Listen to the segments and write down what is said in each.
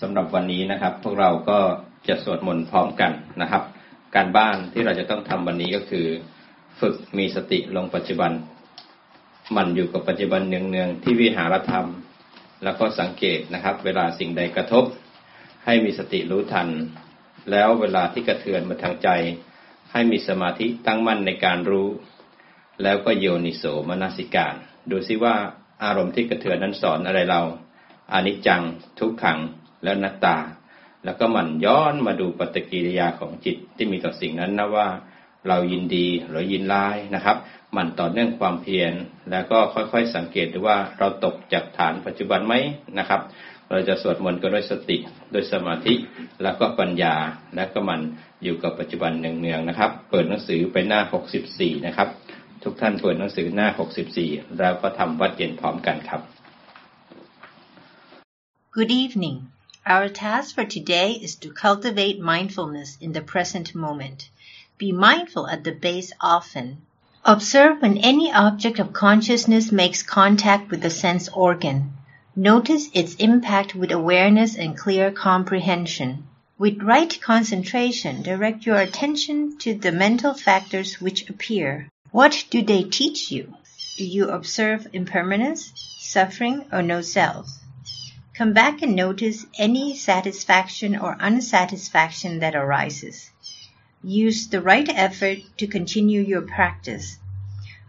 สำหรับวันนี้นะครับ พวกเราก็จะสวดมนต์พร้อมกันนะครับ การบ้านที่เราจะต้องทำวันนี้ก็คือ ฝึกมีสติลงปัจจุบัน มันอยู่กับปัจจุบันเนืองๆที่วิหารธรรม แล้วก็สังเกตนะครับ เวลาสิ่งใดกระทบ ให้มีสติรู้ทัน แล้วเวลาที่กระเทือนมาทางใจ ให้มีสมาธิตั้งมั่นในการรู้ แล้วก็โยนิโสมนสิการ ดูซิว่าอารมณ์ที่กระเทือนนั้นสอนอะไรเราอนิจจังทุกขัง แล้วนัตตา แล้วก็มันย้อนมาดูปฏิกิริยาของจิตที่มีต่อสิ่งนั้นนะว่าเรายินดีหรือยินร้ายนะครับ มันต่อเนื่องความเพียรแล้วก็ค่อยๆสังเกตดูว่าเราตกจากฐานปัจจุบันไหมนะครับ เราจะสวดมนต์ก็ด้วยสติด้วยสมาธิแล้วก็ปัญญาแล้วก็มันอยู่กับปัจจุบันเนืองๆนะครับ เปิดหนังสือไปหน้า 64 นะครับ ทุกท่านเปิดหนังสือหน้า 64 แล้วก็ทำวัดเย็นพร้อมกันครับ Good evening. Our task for today is to cultivate mindfulness in the present moment. Be mindful at the base often. Observe when any object of consciousness makes contact with the sense organ. Notice its impact with awareness and clear comprehension. With right concentration, direct your attention to the mental factors which appear. What do they teach you? Do you observe impermanence, suffering, or no self? Come back and notice any satisfaction or unsatisfaction that arises. Use the right effort to continue your practice.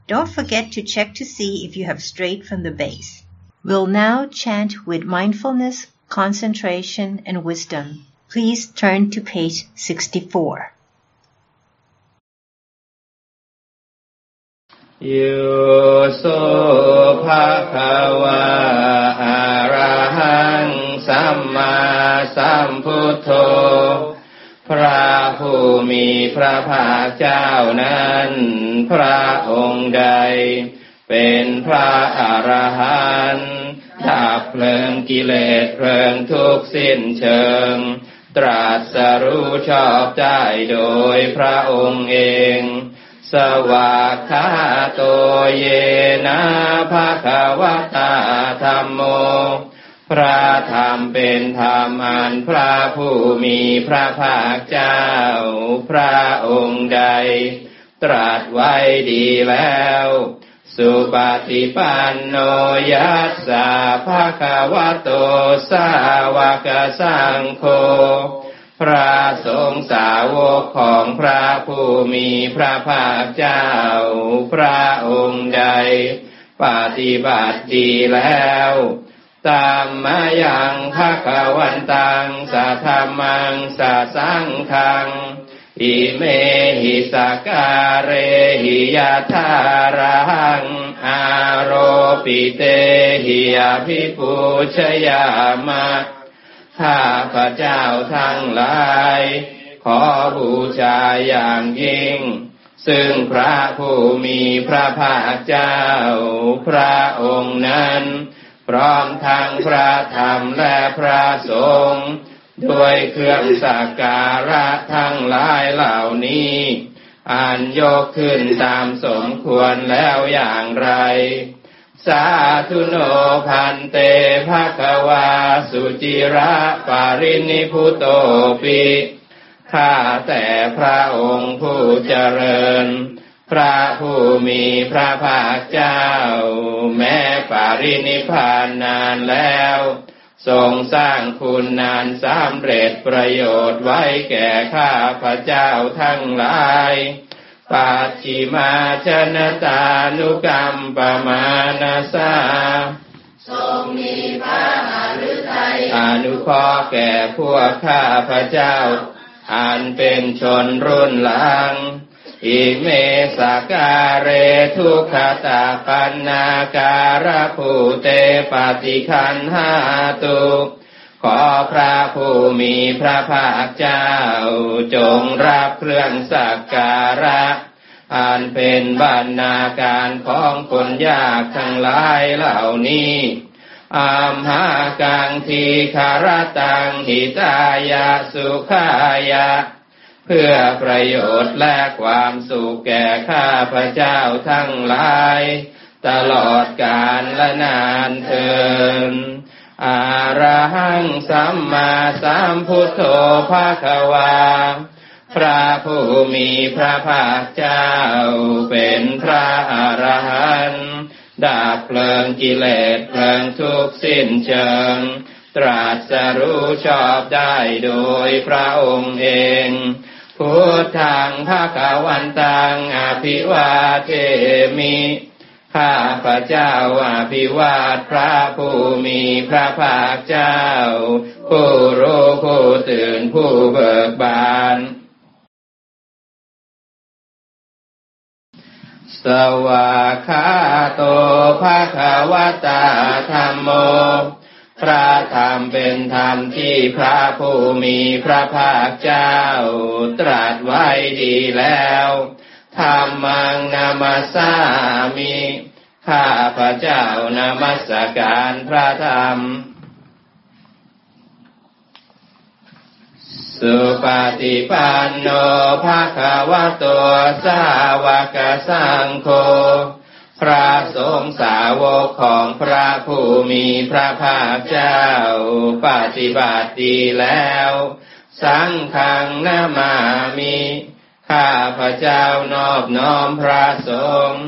Don't forget to check to see if you have strayed from the base. We'll now chant with mindfulness, concentration, and wisdom. Please turn to page 64. โยโสภะคะวะอะระหังสัมมาสัมพุทโธ พระผู้มีพระภาคเจ้านั้น พระองค์ใด เป็นพระอรหันต์ดับเพลิงกิเลสเพลิงทุกสิ้นเชิง ตรัสรู้ชอบได้โดยพระองค์เอง สวากขาโตเยนะภะคะวะตาธรรมโม พระธรรมเป็นธรรมอันพระผู้มีพระภาคเจ้า พระองค์ใด ตรัสไว้ดีแล้ว สุปฏิปันโนยัสสะภะคะวะโตสาวกสังโฆ พระสงฆ์สาวกของพระผู้มีพระภาคเจ้า พระองค์ใด ปฏิบัติดีแล้ว ตามมายังภะควันตังสัทธมังสัสังขัง อิเมหิสการเรหิยาธารัง อารปิเตหิยาภิปุชยามะ ข้าพระเจ้าทั้งหลาย ขอบูชาอย่างยิ่ง ซึ่งพระผู้มีพระภาคเจ้า พระองค์นั้น พร้อมทั้งพระธรรมและพระสงฆ์ด้วยเครื่องสักการะทั้งหลายเหล่านี้อันยกขึ้นตามสมควรแล้วอย่างไร สาธุโนพันเตภะคะวาสุจิระปารินิพุโตปิข้าแต่พระองค์ผู้เจริญ พระผู้มีพระภาคเจ้า แม้ปารินิพานนานแล้ว ทรงสร้างคุณนานสำเร็จประโยชน์ไว้แก่ข้าพระเจ้าทั้งหลาย ปัจฉิมาชนตานุกรรมปมานาสาทรงมีพระหฤทัยอนุเคราะห์แก่พวกข้าพระเจ้า อันเป็นชนรุ่นหลัง อิเมสการเรทุกขตาปันนาการภูเตปฏิคันหาตุ ขอพระผู้มีพระภาคเจ้า จงรับเครื่องสักการะ อันเป็นบรรณาการของคนยากทั้งหลายเหล่านี้ อามหากังทีคารตังหิตายะสุขายะ เพื่อประโยชน์และความสุขแก่ข้าพระเจ้าทั้งหลาย ตลอดกาลและนานเทิน อาระหังสัมมาสัมพุทโธภาควา พระผู้มีพระภาคเจ้า เป็นพระอรหันต์ดับเพลิงกิเลสเพลิงทุกสิ้นเชิง ตรัสรู้ชอบได้โดยพระองค์เอง พุทธังภาควันตังอภิวาเทมิ ข้าพระเจ้าอภิวาทพระผู้มีพระภาคเจ้า ผู้รู้ผู้ตื่นผู้เบิกบานสวากขาโตภาควตาธรรมโม พระธรรมเป็นธรรมที่พระผู้มีพระภาคเจ้า ตรัสไว้ดีแล้ว ธรรมังนามาสามิข้าพระเจ้านามัสการพระธรรม สุปฏิปันโนภาควะโตสาวกสังโฆพระสงฆ์สาวกของพระผู้มีพระภาคเจ้า ปฏิบัติดีแล้ว สังฆังนามามิ ข้าพระเจ้านอบน้อมพระสงฆ์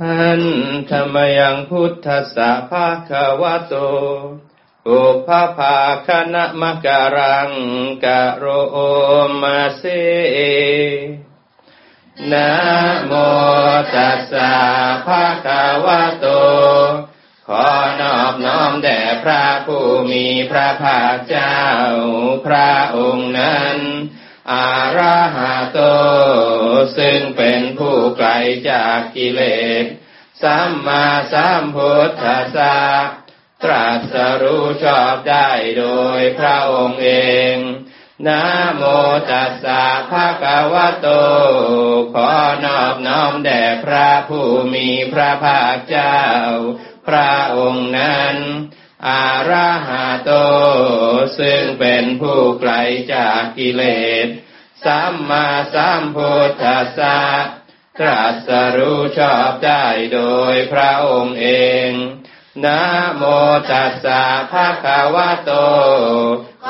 หันธรรมยังพุทธสาภาควะโตอุปภาคณะมการังกะโรมาเซนะโมตัสสะภะคะวะโต ขอนอบน้อมแด่พระผู้มีพระภาคเจ้า พระองค์นั้น อาราหะโต ซึ่งเป็นผู้ไกลจากกิเลส สัมมาสัมพุทธัสสะตรัสรู้ชอบได้โดยพระองค์เอง นะโมตัสสะภะคะวะโต ขอนอบน้อมแด่พระผู้มีพระภาคเจ้า พระองค์นั้น อาราหะโต ซึ่งเป็นผู้ไกลจากกิเลสสัมมาสัมพุทธัสสะตรัสรู้ชอบได้โดยพระองค์เองนะโมตัสสะภะคะวะโต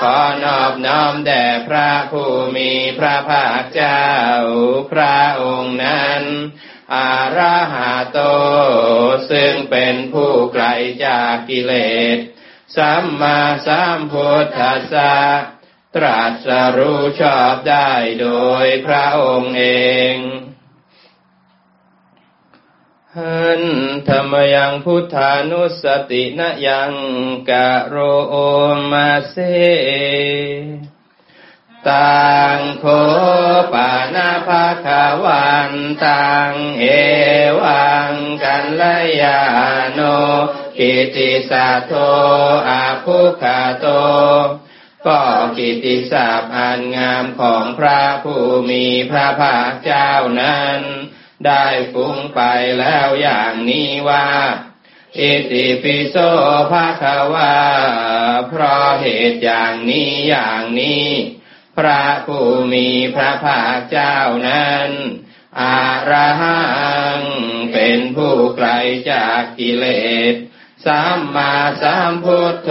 ขอนอบน้อมแด่พระผู้มีพระภาคเจ้า พระองค์นั้น อาราหะโต ซึ่งเป็นผู้ไกลจากกิเลส สัมมาสัมพุทธัสสะตรัสรู้ชอบได้โดยพระองค์เองหันธรรมยังพุทธานุสตินะยังกะโรมาเซ ตังโคปานาภาคาวันตังเอวังกันลยาโนกิติสัโทอาภุคาโตก็กิติศัพท์อันงามของพระผู้มีพระภาคเจ้านั้น ได้ฟุ้งไปแล้วอย่างนี้ว่าอิติปิโสภาควาเพราะเหตุอย่างนี้อย่างนี้ พระผู้มีพระภาคเจ้านั้น อาระหังเป็นผู้ไกลจากกิเลสสัมมาสัมพุทโธ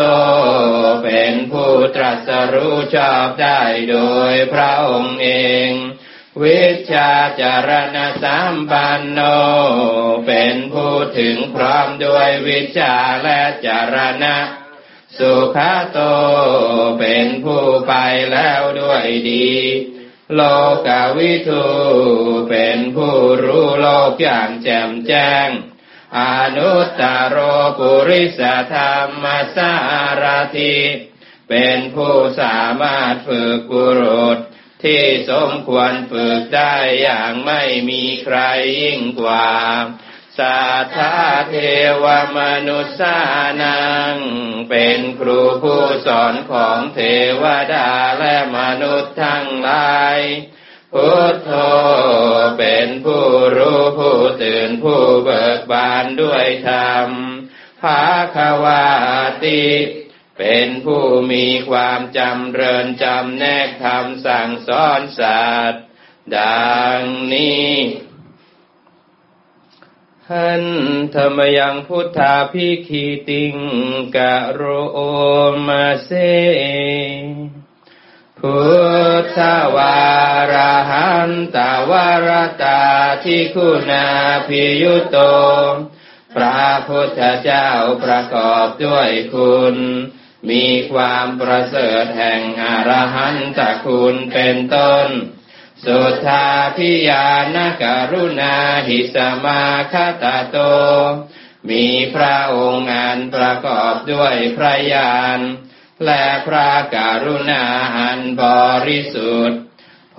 เป็นผู้ตรัสรู้ชอบได้โดยพระองค์เอง วิชาจารณสัมปันโน เป็นผู้ถึงพร้อมด้วยวิชาและจารณะ สุขโตเป็นผู้ไปแล้วด้วยดี โลกาวิทูเป็นผู้รู้โลกอย่างแจ่มแจ้ง อนุตตรโรปุริสธรรมสารถิเป็นผู้สามารถฝึกบุรุษที่สมควรฝึกได้อย่างไม่มีใครยิ่งกว่า สัทธาเทวมนุษย์สานัง เป็นครูผู้สอนของเทวดาและมนุษย์ทั้งหลาย พุทโธเป็นผู้รู้ผู้ตื่นผู้เบิกบานด้วยธรรมภาควาติเป็นผู้มีความจำเริญจำแนกธรรมสั่งสอนสัตว์ดังนี้ หันธรรมยังพุทธาพิคีติงกะโรมาเซพุทธวารหันตาวารตาทิคุณาพิยุโต พระพุทธเจ้าประกอบด้วยคุณ มีความประเสริฐแห่งอรหันตคุณเป็นต้น สุทธาพิยานกรุณาหิสมาคตาโต มีพระองค์อันประกอบด้วยพระญาณและพระกรุณาอันบริสุทธิ์โพ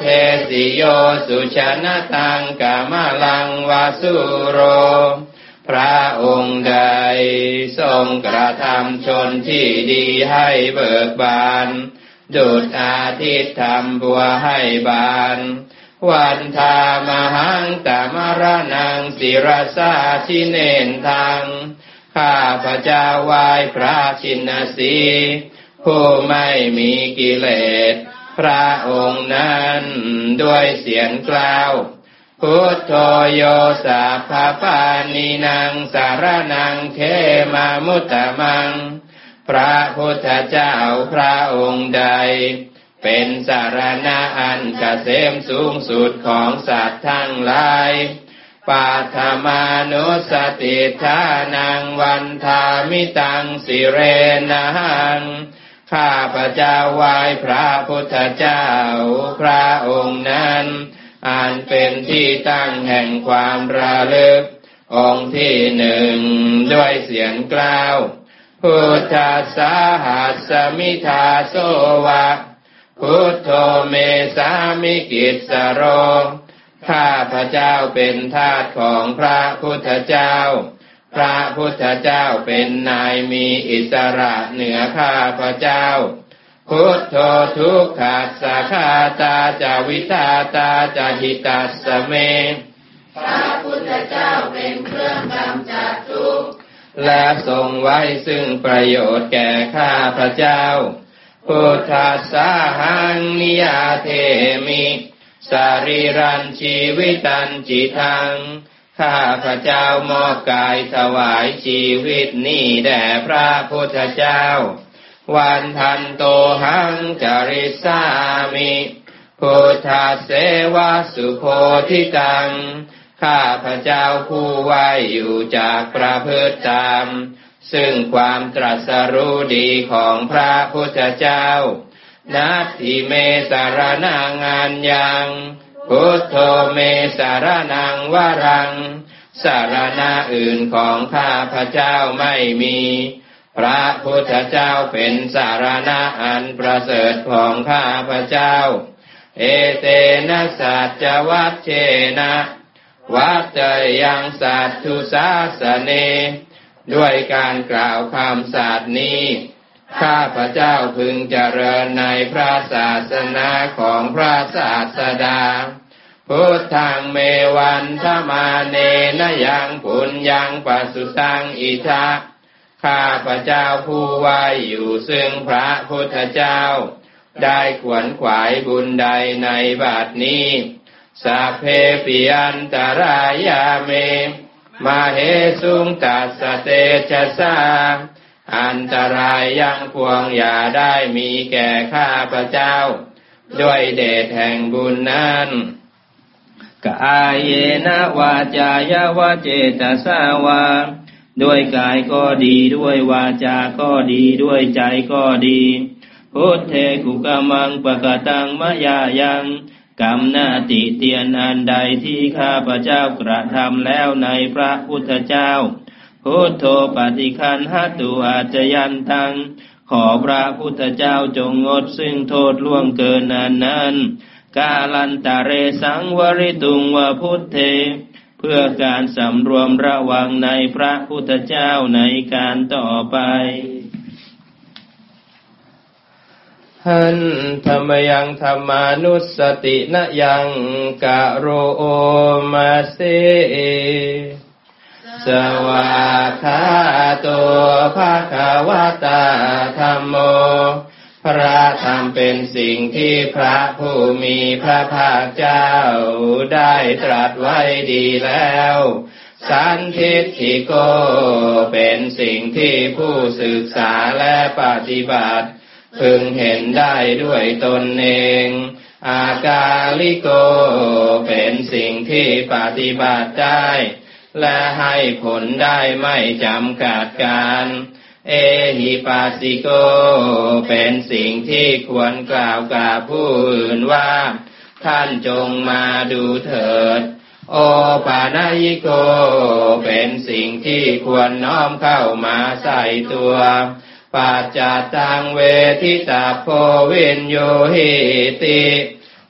เทสิโยสุชนะตังกามลังวาสุโร พระองค์ใดทรงกระทำชนที่ดีให้เบิกบาน ดุดอาทิตย์ทำบัวให้บาน วันทามหังตามรนังศิรสาชิเนนทังข้าพระเจ้าไหว้พระชินสีผู้ไม่มีกิเลส พระองค์นั้นด้วยเสียงกล่าว พุทโธโยสัพพปานีนางสารนังเขมามุตตะมัง พระพุทธเจ้าพระองค์ใด เป็นสารณะอันกเกษมสูงสุดของสัตว์ทั้งหลาย ปาธมานุสติทานังวันทามิตังสิเรนังข้าพระเจ้าไหว้พระพุทธเจ้าพระองค์นั้นอันเป็นที่ตั้งแห่งความระลึก องค์ที่หนึ่งด้วยเสียงกล่าว พุทธสาหัสมิทาโสวะ พุทโธเมสามิกิสโร ข้าพระเจ้าเป็นทาสของพระพุทธเจ้า พระพุทธเจ้าเป็นนายมีอิสระเหนือข้าพระเจ้า พุทโธทุกขาสาคาตาจาวิตาตาจาหิตัสสเม พระพุทธเจ้าเป็นเครื่องกำจัดทุกข์ และทรงไว้ซึ่งประโยชน์แก่ข้าพระเจ้า พุทธสาหังนิยาเทมิ สรีรันชีวิตันจิตัง ข้าพระเจ้ามอบกายถวายชีวิตนี้แด่พระพุทธเจ้า วันทันโตหังจริสามิ พุทธเสวสุโพธิตัง ข้าพระเจ้าผู้ไหวอยู่จากประพฤติตาม ซึ่งความตรัสรู้ดีของพระพุทธเจ้า นัตถิเมสารนางานยังพุทโธเมสารนังวรัง สารณะอื่นของข้าพระเจ้าไม่มี พระพุทธเจ้าเป็นสารณะอันประเสริฐของข้าพระเจ้า เอเตนะสัจวัตเชนะ วัดเจยังสัตทุสาสเน ด้วยการกล่าวคำสัตย์นี้ ข้าพระเจ้าพึงเจริญในพระศาสนาของพระศาสดา พุทธังเมวันทมาเนนยังปุญญังปัสสุตังอิทะข้าพระเจ้าผู้ไหวอยู่ซึ่งพระพุทธเจ้า ได้ขวนขวายบุญใดในบัดนี้ สัพเพปิอันตรายาเมมาเหสุงตัสเตชะสาอันตรายยังพวงอย่าได้มีแก่ข้าพระเจ้า ด้วยเดชแห่งบุญนั้นกายเยนะวาจายาวาเจตสาวา ด้วยกายก็ดีด้วยวาจา ก็ดีด้วยใจก็ดี พุทเทกุกมังปะกะตังมะยายัง กรรมหน้าติเตียนอันใดที่ข้าพระเจ้ากระทำแล้วในพระพุทธเจ้า พุทโธปฏิคันหัตุอาจยันตัง ขอพระพุทธเจ้าจงงดซึ่งโทษล่วงเกินนั้นนั้น กาลันตะเรสังวริตุงวะพุทเท เพื่อการสำรวมระวังในพระพุทธเจ้าในการต่อไป หันธรรมยังธรรมานุสตินะยังกะโรโอมาเซสวากขาโตภาคาวตาธรรมโม พระธรรมเป็นสิ่งที่พระผู้มีพระภาคเจ้าได้ตรัสไว้ดีแล้ว สันทิฏฐิโกเป็นสิ่งที่ผู้ศึกษาและปฏิบัติ พึงเห็นได้ด้วยตนเอง อากาลิโก เป็นสิ่งที่ปฏิบัติได้ และให้ผลได้ไม่จำกัดการ เอหิปัสสิโก เป็นสิ่งที่ควรกล่าวกับผู้อื่นว่า ท่านจงมาดูเถิด โอปานายิโก เป็นสิ่งที่ควรน้อมเข้ามาใส่ตัว ปัจจตังเวทิตาโพวินโยหิติ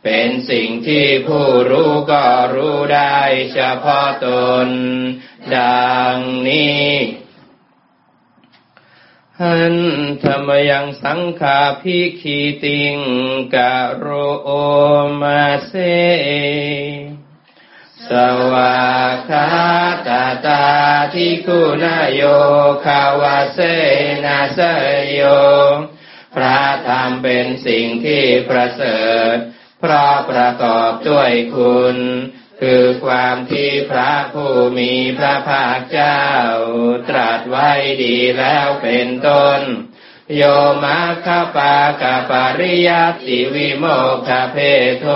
เป็นสิ่งที่ผู้รู้ก็รู้ได้เฉพาะตน ดังนี้หันธรรมยังสังขาพิคีติงกะโรโอมาเซ สวากขาตาตาทิคุณโยคาวาเสนาเสยโย พระธรรมเป็นสิ่งที่ประเสริฐ เพราะประกอบด้วยคุณ คือความที่พระผู้มีพระภาคเจ้า ตรัสไว้ดีแล้วเป็นต้น โยมาคปากาปริยัติวิโมกขเพโท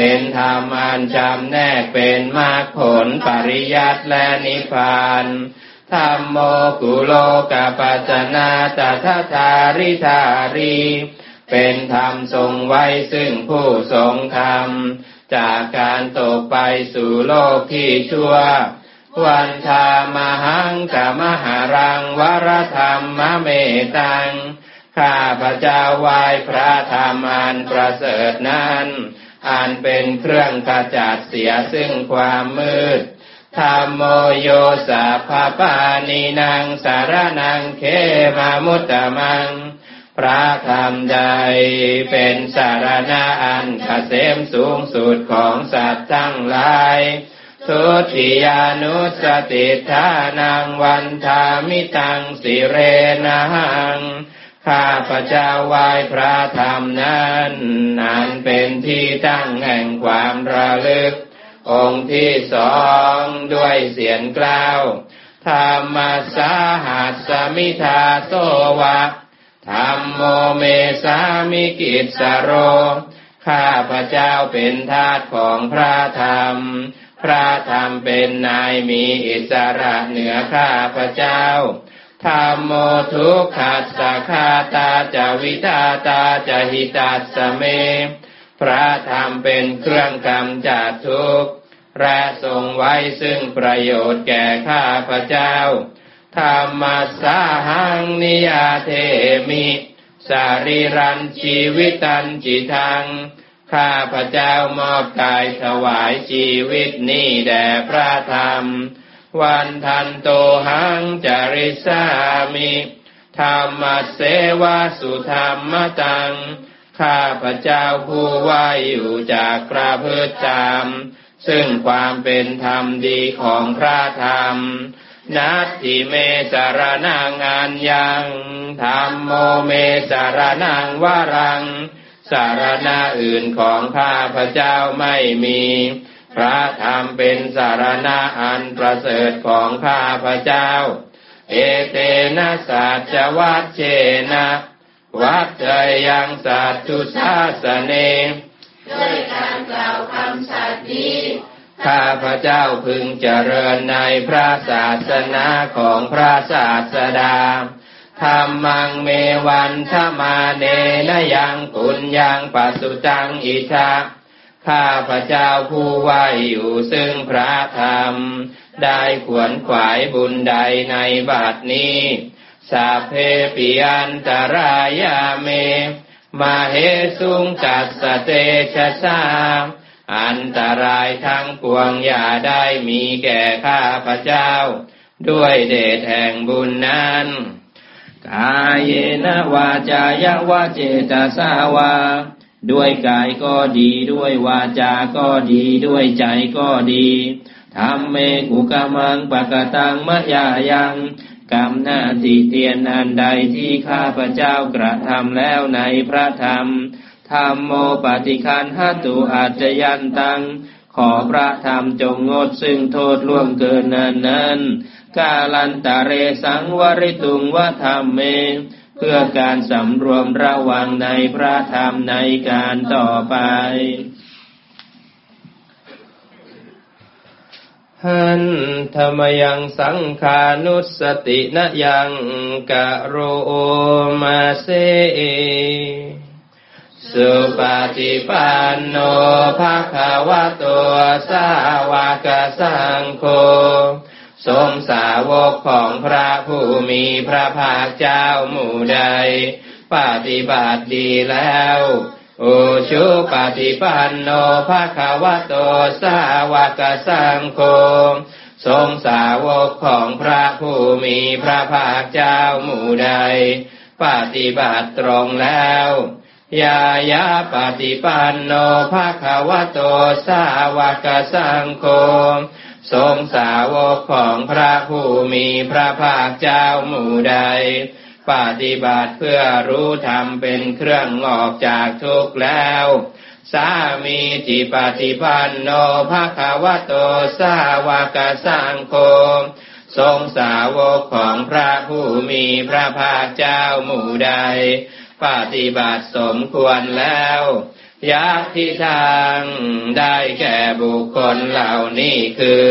เป็นธรรมอันจำแนกเป็นมรรคผลปริยัติและนิพพานธรรมโมกุโลกาปัจจนาตถาทาริธารี เป็นธรรมทรงไว้ซึ่งผู้ทรงธรรม จากการตกไปสู่โลกที่ชั่ว วันทามหังกามหารังวรธรรมมะเมตัง ข้าพระเจ้าวายพระธรรมอันประเสริฐนั้น อันเป็นเครื่องขจัดเสียซึ่งความมืดธรรมโมโยสัพพปานีนางสารนังเคมามุตตมัง พระธรรมใดเป็นสารณะอันเกษมสูงสุดของสัตว์ทั้งหลาย ทุติยานุสติทานังวันทามิตังสิเรนัง ข้าพระเจ้าวายพระธรรมนั้นนั้นเป็นที่ตั้งแห่งความระลึก องค์ที่สองด้วยเสียงกล่าวธรรมสาหัสสมิทาโตวะธรรมโมเมสามิกิจสโร ข้าพระเจ้าเป็นทาสของพระธรรม พระธรรมเป็นนายมีอิสระเหนือข้าพระเจ้า ธรรมโมทุกขัสสะคาตาจะวิตาตาจะหิตัสเม พระธรรมเป็นเครื่องกำจัดทุกข์และทรงไว้ซึ่งประโยชน์แก่ข้าพระเจ้า ธรรมสาหังนิยาเทมิ สารีรันชีวิตันจิทัง ข้าพระเจ้ามอบกายถวายชีวิตนี้แด่พระธรรม วันทันโตหังจาริสามิธรรมเสวาสุธรรมตัง ข้าพระเจ้าผู้ว่าอยู่จากพระพุทธรรม ซึ่งความเป็นธรรมดีของพระธรรม นัตติเมสารนังอันยังธรรมโมเมสารนังวารัง สารณะอื่นของข้าพระเจ้าไม่มี พระธรรมเป็นสารณะอันประเสริฐของข้าพระเจ้า เอเตนะสัจวัตเชนะวัดเจยังสัตตุสาสเนด้วยการกล่าวคำสัตย์นี้ข้าพระเจ้าพึงเจริญในพระศาสนาของพระศาสดาธรรมังเมวันธมาเนนยังปุญญังปัสสุตังอิชา ข้าพระเจ้าผู้ไหวอยู่ซึ่งพระธรรม ได้ขวนขวายบุญใดในบัดนี้สาเพปิอันตรายาเม มาเหสุงจัสสะเตชะสาอันตรายทั้งปวงอย่าได้มีแก่ข้าพระเจ้า ด้วยเดชแห่งบุญนั้น กายเยนวาจายะวาเจตสาวา ด้วยกายก็ดี ด้วยวาจาก็ดี ด้วยใจก็ดีทำเมกุกามังปะกะตังมะยายังกรรมหน้าที่เตียนอันใดที่ข้าพเจ้ากระทำแล้วในพระธรรมธรรมโมปฏิคันหตุอาจยันตัง ขอพระธรรมจงงดซึ่งโทษล่วงเกินนั้นนั้น กาลันตะเรสังวริตุงวธรรมเม เพื่อการสำรวมระวังในพระธรรมในการต่อไปหันธรรมยังสังขานุสตินยังกะโรมาเซสุปฏิปันโนภาควะโตสาวกสังโฆ ทรงสาวกของพระผู้มีพระภาคเจ้าหมู่ใด ปฏิบัติดีแล้วโอชุปฏิปันโนภาคาวะโตสาวกสังโฆทรงสาวกของพระผู้มีพระภาคเจ้าหมู่ใด ปฏิบัติตรงแล้วยายาปฏิปันโนภาควะโตสาวกสังโฆ ทรงสาวกของพระผู้มีพระภาคเจ้าหมู่ใด ปฏิบัติเพื่อรู้ธรรมเป็นเครื่องออกจากทุกข์แล้ว สามีจิปฏิปันโนภาควโตสาวกสังโฆทรงสาวกของพระผู้มีพระภาคเจ้าหมู่ใด ปฏิบัติสมควรแล้ว ยักที่ทางได้แก่บุคคลเหล่านี้คือ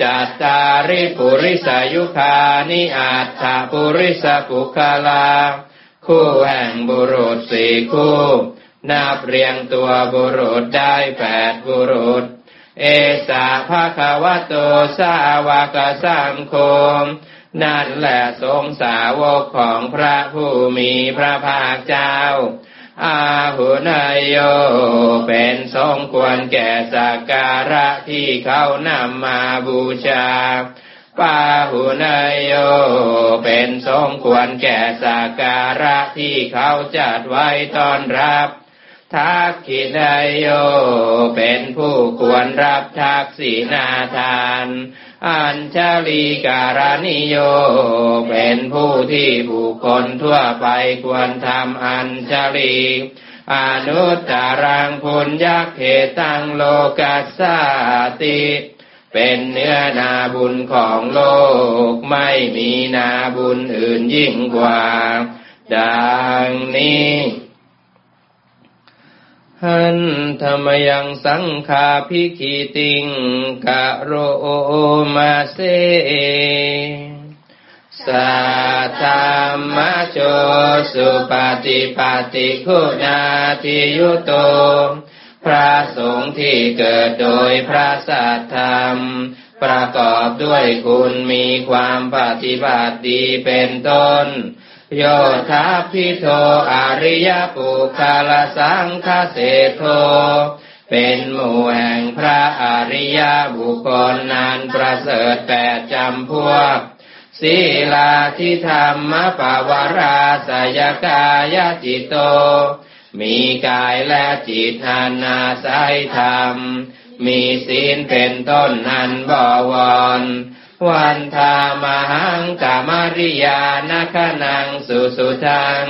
จัตตาริปุริสายุคานิอาตถปุริสปุคลา คู่แห่งบุรุษสี่คู่ นับเรียงตัวบุรุษได้แปดบุรุษ เอสาภาควโตสาวกสังโฆนั่นแหละทรงสาวกของพระผู้มีพระภาคเจ้า อาหุนายโย เป็นทรงควรแก่สักการะที่เขานำมาบูชาปาหุนายโย เป็นทรงควรแก่สักการะที่เขาจัดไว้ต้อนรับทักขินายโย เป็นผู้ควรรับทักษีนาทาน อัญชลีการนิโย เป็นผู้ที่บุคคลทั่วไปควรทำอัญชลีอนุตตรังพุญญเขตังโลกัสสติ เป็นเนื้อนาบุญของโลก ไม่มีนาบุญอื่นยิ่งกว่า ดังนี้ หันธรรมยังสังคาพิกิติงกะโรมาเซสัทธามโจสุปฏิปฏิคุณาทิยุโต พระสงฆ์ที่เกิดโดยพระสัทธรรม ประกอบด้วยคุณมีความปฏิบัติดีเป็นต้น โยธาพิโทอริยปุคาลสังคเสโท เป็นหมู่แห่งพระอริยบุคคลนานประเสริฐแปดจำพวกศีลาทิธรรมปาวราสยกายจิตโต มีกายและจิตนานาสายธรรม มีศีลเป็นต้นนันบวร วันธามหังกามริยานาคนังสุสุทัง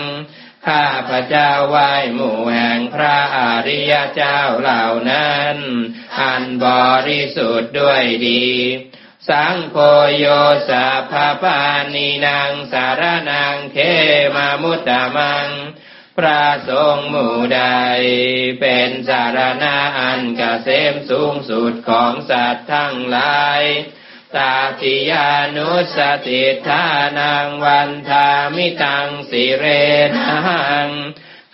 ข้าพระเจ้าไหว้หมู่แห่งพระอริยเจ้าเหล่านั้น อันบริสุทธิ์ด้วยดี สังโฆโยสัพพปานีนางสารนางเคมามุตตะมังพระสงฆ์หมู่ใด เป็นสารณะอันกเกษมสูงสุดของสัตว์ทั้งหลาย ตาติยานุสติทานังวันทามิตังสิเรนัง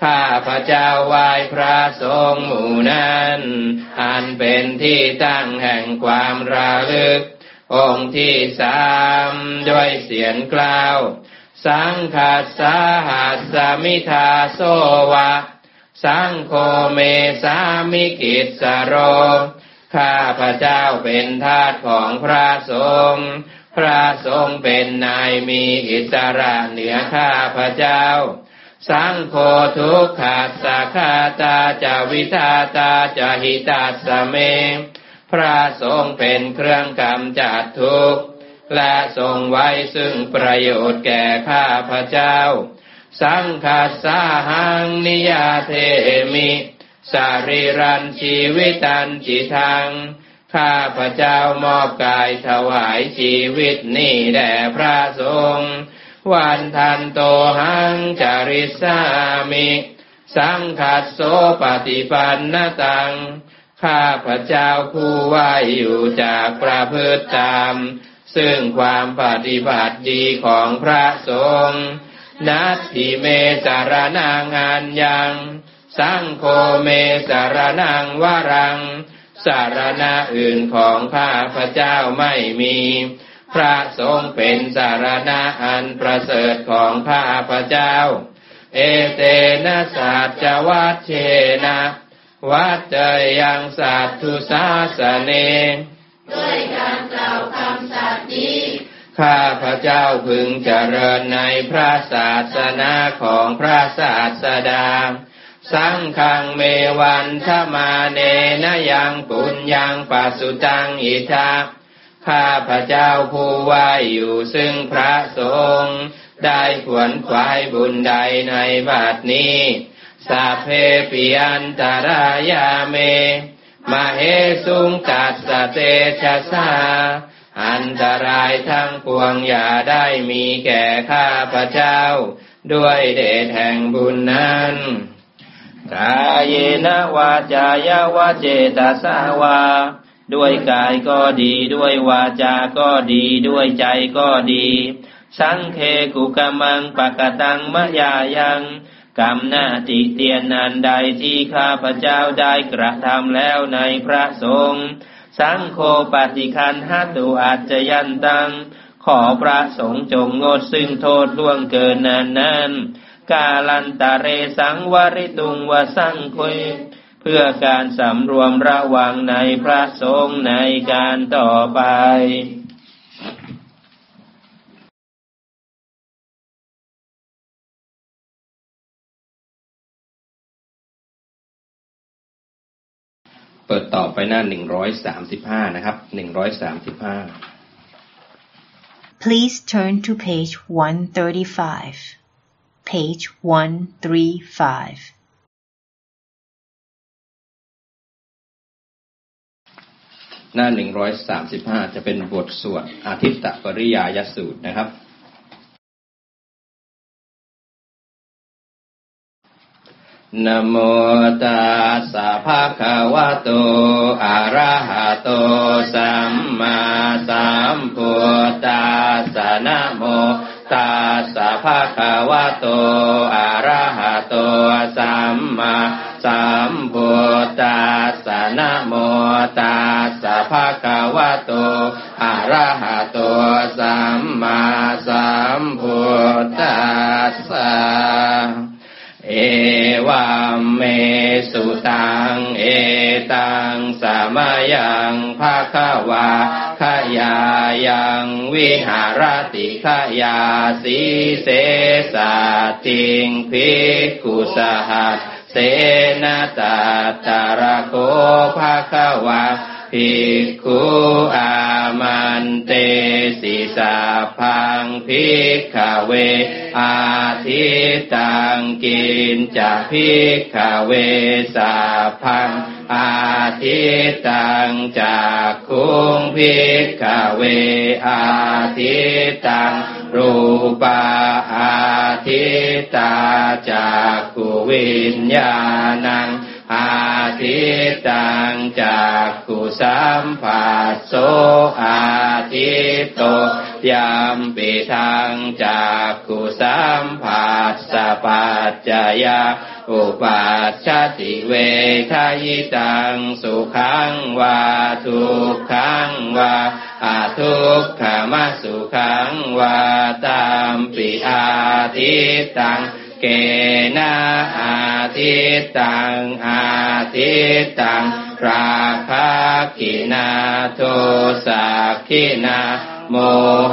ข้าพระเจ้าไหว้พระสงหมู่นั้น อันเป็นที่ตั้งแห่งความระลึก องค์ที่สามด้วยเสียงกล่าว สังขัสสาหัสสมิทาโซวะ สังโฆเมสามิกิสโร ข้าพระเจ้าเป็นทาสของพระสงฆ์พระสงฆ์เป็นนายมีอิสระเหนือข้าพระเจ้า สังโฆทุกขาสาคาตาจาวิทาตาจาหิตาสเม พระสงฆ์เป็นเครื่องกำจัดทุกข์และทรงไว้ซึ่งประโยชน์แก่ข้าพระเจ้า สังฆาสาหังนิยาเทมิ สารีรันชีวิตันจิทัง ข้าพระเจ้ามอบกายถวายชีวิตนี้แด่พระสงฆ์วันทันโตหังจาริสามิ สังขัดโสปฏิปันนตัง ข้าพระเจ้าผู้ว่าอยู่จากประพฤติตาม ซึ่งความปฏิบัติดีของพระสงฆ์นัตถิเมสารนางานยัง สังโฆเมสารนังวรัง สารณะอื่นของข้าพระเจ้าไม่มี พระสงฆ์เป็นสารณะอันประเสริฐของข้าพระเจ้า เอเตนะสัจวัชเชนะวัดเจยังสัตทุสาสเนด้วยการกล่าวคำสัตย์นี้ข้าพระเจ้าพึงเจริญในพระศาสนาของพระศาสดา สังฆังเมวันทมาเนนะยังปุญญังปัสสุตังอิทาข้าพระเจ้าผู้ว่าอยู่ซึ่งพระสงฆ์ได้ขวนขวายบุญใดในบัดนี้ สาเพปิยันตรายาเม มาเหสุงตัสสเตชะสาอันตรายทั้งปวงอย่าได้มีแก่ข้าพระเจ้า ด้วยเดชแห่งบุญนั้น กายนะวาจายาวาเจตสาวา ด้วยกายก็ดี ด้วยวาจา ก็ดี ด้วยใจก็ดี สังเคกุกะมังปะกตังมะยายังกรรมหน้าติเตียนนันใดที่ข้าพเจ้าได้กระทำแล้วในพระสงฆ์สังโฆปฏิคันหัตุอาจจะยันตัง ขอพระสงฆ์จงงดซึ่งโทษล่วงเกินนานนั้น กาลันตะเรสังวริตุงวสังคุยเพื่อการสำรวมระวังในพระสงฆ์ในการต่อไปเปิดต่อไปหน้าหนึ่งร้อยสามสิบห้านะครับหนึ่งร้อยสามสิบห้า Please turn to page 135. Page 135. หน้าหนึ่งร้อยสามสิบห้าจะเป็นบทสวดอาทิตตปริยายสูตรนะครับนะโมตัสสะภะคะวะโต อะระหะโต สัมมาสัมพุทธัสสะนะโม ตัสสะภะคะวะโต อะระหะโต สัมมาสัมพุทธัสสะนะโมตัสสะภะคะวะโต อะระหะโต สัมมาสัมพุทธัสสะ เอวัมเมสุตัง เอตังสามายังภาควาขยายังวิหารติขยาสีเสสาติงภิกขุสหัสเสนตาตาระโกภาควา ภิกขุอามันเตสิสาพังภิกขเว อาทิตังกินจะภิกขเวสาพังอาทิตังจากคุงภิกขเว อาทิตังรูปาอาทิตาจากกุวิญญาณัง ทิตังจากกุสัมผัสโสอาทิตโตยามปิทังจากกุสัมผัสสะปัจจยาอุปัชชติเวทายตังสุขังวาทุกขังวาอาทุกขมาสุขังวาตามปิอาทิตัง เกนะอาทิตังอาทิตังราคะกินาโทสักขินาโม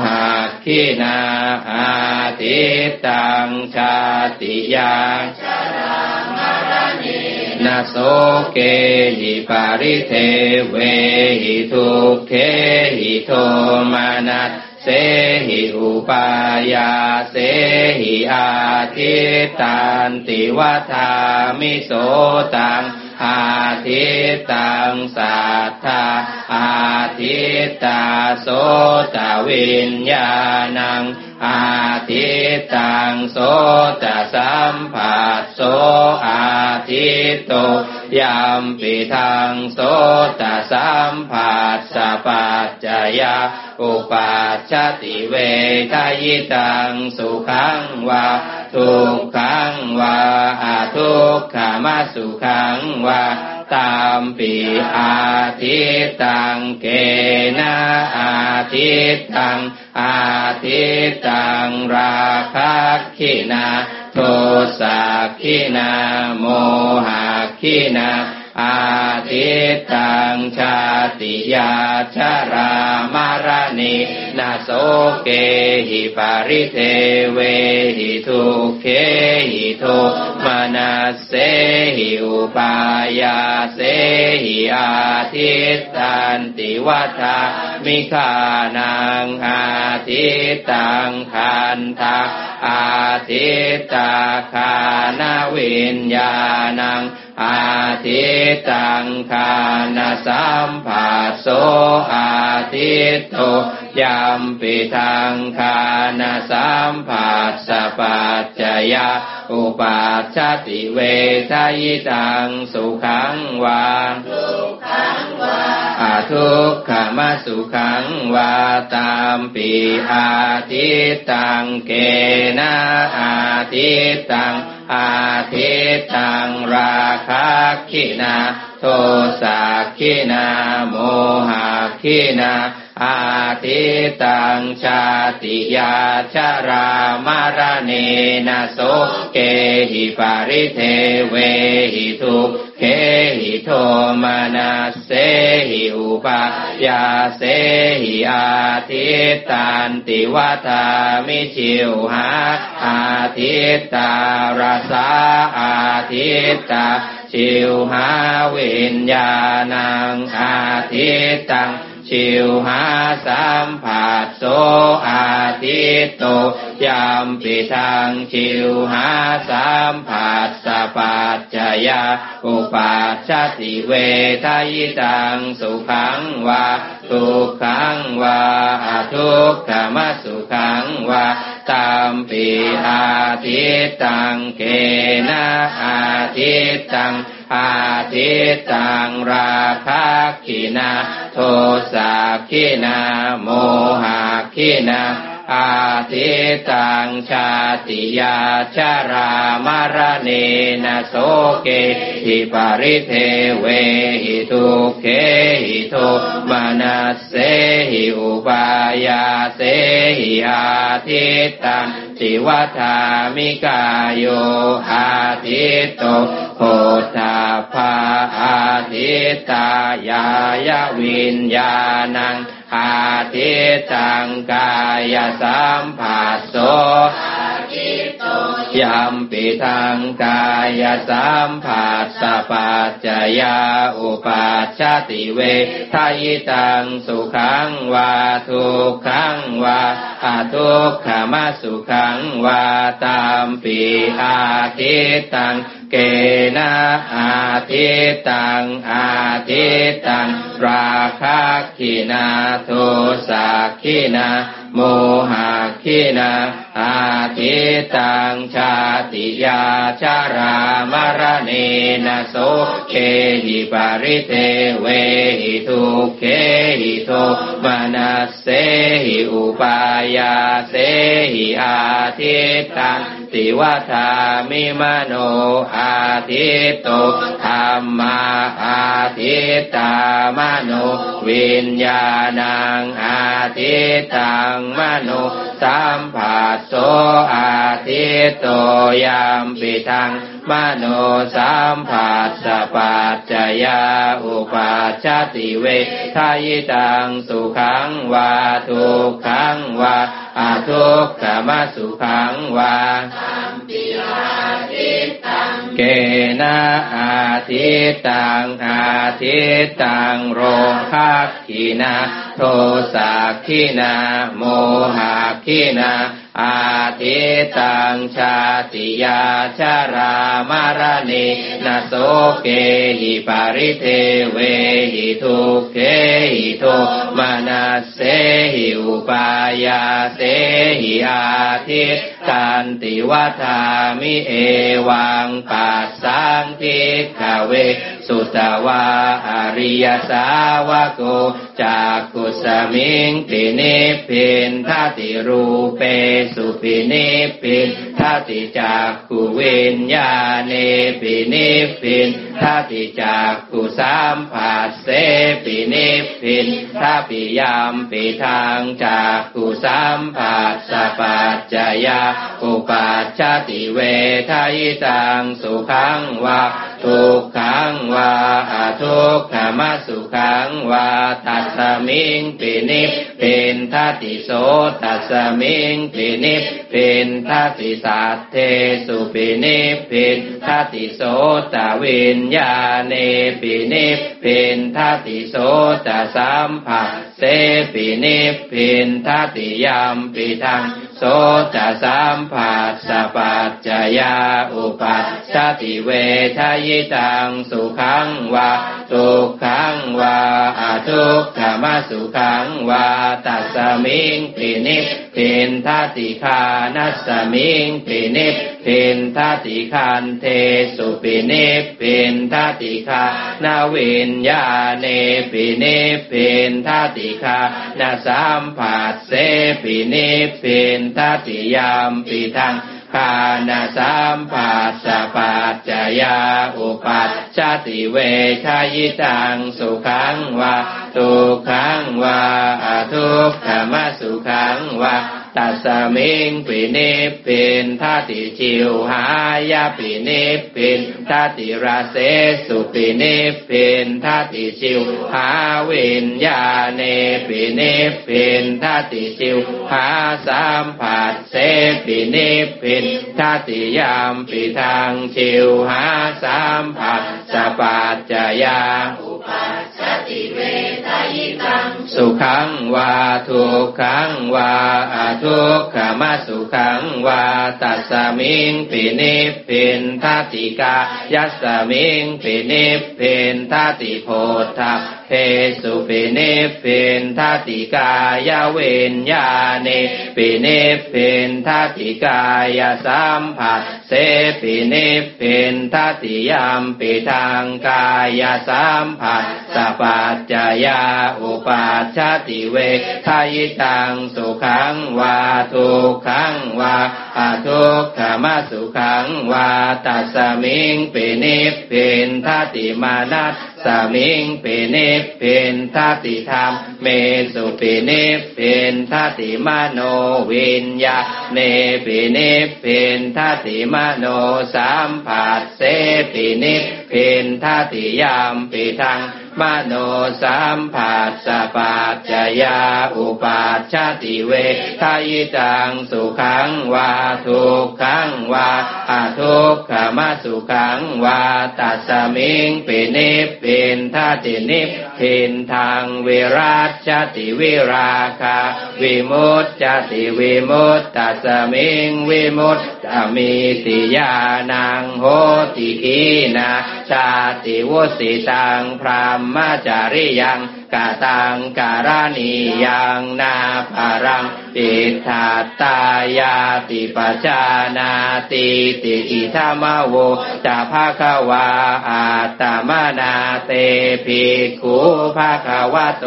หะขินาอาทิตังชาติยังนาโสเกหิปาริเทเวหิทุกเทหิโทมานัส เสหิอุปายาเสหิอาทิตันติวัฏามิโสตังอาทิตตังสัทธาอาทิตตาโสตวิญญาณังอาทิตตังโสตสัมผัสโสอาทิตโต ยามปิทังโสตสัมผัสสะปัจจยาอุปัชชติเวทายตังสุขังวาทุกขังวาอาทุกขามาสุขังวาตามปีอาทิตตังเกนะอาทิตตังอาทิตตังราคะขินา โทสะคคินาโมหัคคินา อาทิตตังชาติยาชารามารณีนาโสเกหิปาริเทเวหิทุเขหิโทมานาเสหิอุปายาเสหิอาทิตตันติวัฏามิขานางอาทิตตังคันทาอาทิตตาคานาวิญญาณัง อาทิตังคานาสัมผัสโสอาทิตโตยามปิทังคานาสัมผัสสะปัจจยาอุปัชชติเวทายตังสุขังวาทุกขังวาอาทุกขมาสุขังวาตามปีอาทิตตังเกนะอาทิตตัง อาทิตตังราคะขินาโทสะขินาโมหะขินาอาทิตตังชาติยาชารามารเนนะโสเกหิปาริเทเวหิทุก เขหิโทมนัสเสหิอุปายาเสหิอาทิตตันติวะทามิชิวหาอาทิตตา ระสาอาทิตตาชิวหาวิญญาณังอาทิตตัง ชิวหาสัมผัสโสอาทิตโตยามปิทังชิวหาสัมผัสสะปัจจยาอุปัชติเวทายตังสุขังวาทุกขังวาทุกขมสุขังวาตามปีอาทิตตังเกนะอาทิตตัง อาทิตังราคะขินาโทสะขินาโมหะขินาอาทิตังชาติยาชารามารเนนโสเกหิปาริเทเวหิทุเขหิโทมานาเสหิอุปายาเสหิอาทิตังจิวัฏามิกายโยอาทิตโต โพธาภาอาทิตายายวิญญาณังอาทิตังกายสัมผัสโส ยัมปิทังกายสัมผัสสะปัจจยาอุปัชชติเวทายตังสุขังวาทุกขังวาอาทุกขมาสุขังวาตามปีอาทิตังเกนะอาทิตังอาทิตังราคะขินาโทสะขินาโมหะ ทินาอาทิตตังชาติยาชารามารเนนาโสเคหิปาริเตเวหิทุเขหิโทมานาเสหิอุปายาเสหิอาทิตตัง ติวัฏามิมโนอาทิตโตธรรมาอาทิตตามโนวิญญาณังอาทิตตังมโนสัมผัสโสอาทิตโตยามปิทังมโนสัมผัสสปัจจยาอุปัชชติเวทายตังสุขังวาทุกขังวา อาทุกขมาสุขังวาตัมปิอาทิตัง เกนะอาทิตตังอาทิตตังโรคักขีนา โทสักขีนา โมหะขีนา อาทิตตังชาติยา ชรามรเณนะ โสเกหิ ปริเทเวหิทุกเขหิโทมนัสเสหิอุปายาเสหิอาทิตตันติวะทามิเอวังปัสสัง ภิกขเว สุตวาอริยสาวโกจักขุสมิงปินิพินทัติรูเปสุปินิพินทัติจากกุวิญญาเนปินิพินทัติจากกุสามผัสเสปินิพินทัปิยามปิทางจากกุสามผัสสะปัจจยาอุปัจจติเวทายตังสุขังวา ทุกขังวาอาทุกขมัสุขังวาตัสมิงปินิพพินทติโสตัสมิงปินิพพินทติสัทเทสุปินิพพินทติโสตวิญญาเณปินิพพินทติโสตสัมผัสเสปินิพพินทติยัมปิทัง โสตสัมผัสสะปัจจยาอุปปัชชติเวทายตังสุขังวา ทุกขังวาอาทุกขมาสุขังวาตัสมิงปินิป็นทัติคานัสมิงปินิป็นทัติคันเทสุปินิป็นทัติคานาวิญญาเนปินิป็นทัติคานาสัมผัสเสปินิป็นทัติยามปิทัง ปานาสัมปัสสะปัจจยาอุปัชชติเวชายิตังสุขังวาทุกขังวาอาทุกขมสุขังวา ตัสสมิงปินิพปินทัติชิวหายาปินิพปินทัติราเสสุปินิพปินทัติชิวหาวิญญาเนปินิพปินทัติชิวหาสัมผัสเสปินิพปินทัติยามปิทางชิวหาสัมผัสสะปัจจยา ชติเวทายตัง สุขังวาทุกขังวาอาทุกขมาสุขังวาตัสมิงปินิพพินทัติกายัสมิงปินิพพินทัติโพธา เพสุปินิพพินทัติกายเวนญาเนปินิพพินทัติกายสัมผัสเสปินิพพินทัติยามปิทางกายสัมผัสสปัจจยาอุปัชชติเวทายตังสุขังวาทุกขังวาอาทุกขมาสุขังวาตัสมิงปินิพพินทัติมานัส สมิงปินิพพินทัติธรรมเมสุปินิพพินทัติมโนวิญญาเนปินิพพินทัติมโนสัมผัสเสปินิพพินทัติยามปิทัง มโนสัมผัสสะปัจจยาอุปัชชติเวทายตังสุขังวาทุกขังวาอาทุกขมาสุขังวาตัสมิงปินิพพินทัตินิพินทางวิราชติวิราคาวิมุตจติวิมุตตัสมิงวิมุตตมิติยานังโหติกีนาชาติวุสิตังพรหมมจาริยังกาตังการานิยังนาภารัง ปิทาตายาติปจานาติติอิธามโวจะภาควาอาตมนาเตภิกขุภาควะโต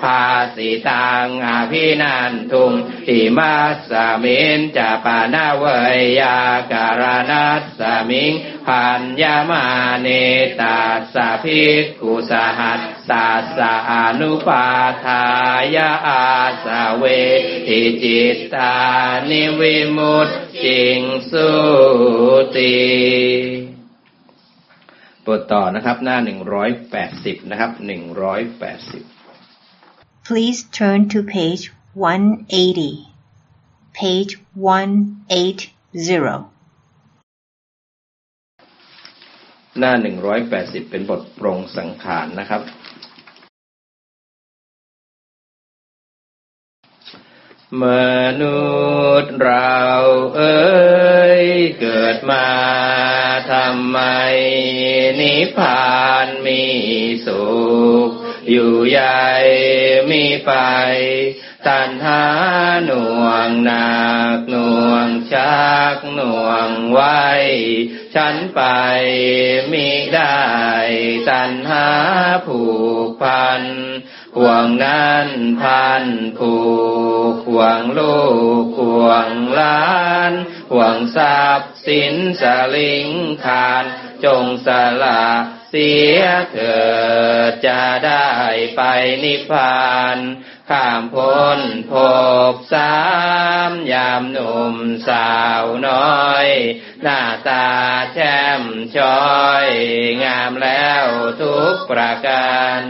ภาสิตังอภินันทุงอิมาสมินจะปานาเวยยาการนัสสมิงพันยามาเนตาสะภิกขุสหัสสาสะอนุปาทายาอาสเวทิจิตตานิวิมุตติงสุติบทต่อนะครับหน้าหนึ่งร้อยแปดสิบนะครับหนึ่งร้อยแปดสิบ Please turn to page 180. Page 180. หน้าหนึ่งร้อยแปดสิบเป็นบทปรงสังขารนะครับ มนุษย์เราเอ๋ยเกิดมาทำไม นิพพานมีสุข อยู่ใหญ่มีไป ตัณหาหน่วงหนักหน่วงชักหน่วงไว้ ฉันไปมิได้ ตัณหาผูกพัน วงนั้นพันผูกห่วงลูกห่วงล้านห่วงทรัพย์สินสลิงคารจงสละเสียเถิดจะได้ไปนิพพานข้ามพ้นภพสามยามหนุ่มสาวน้อย หน้าตาแช่มช้อย งามแล้วทุกประการ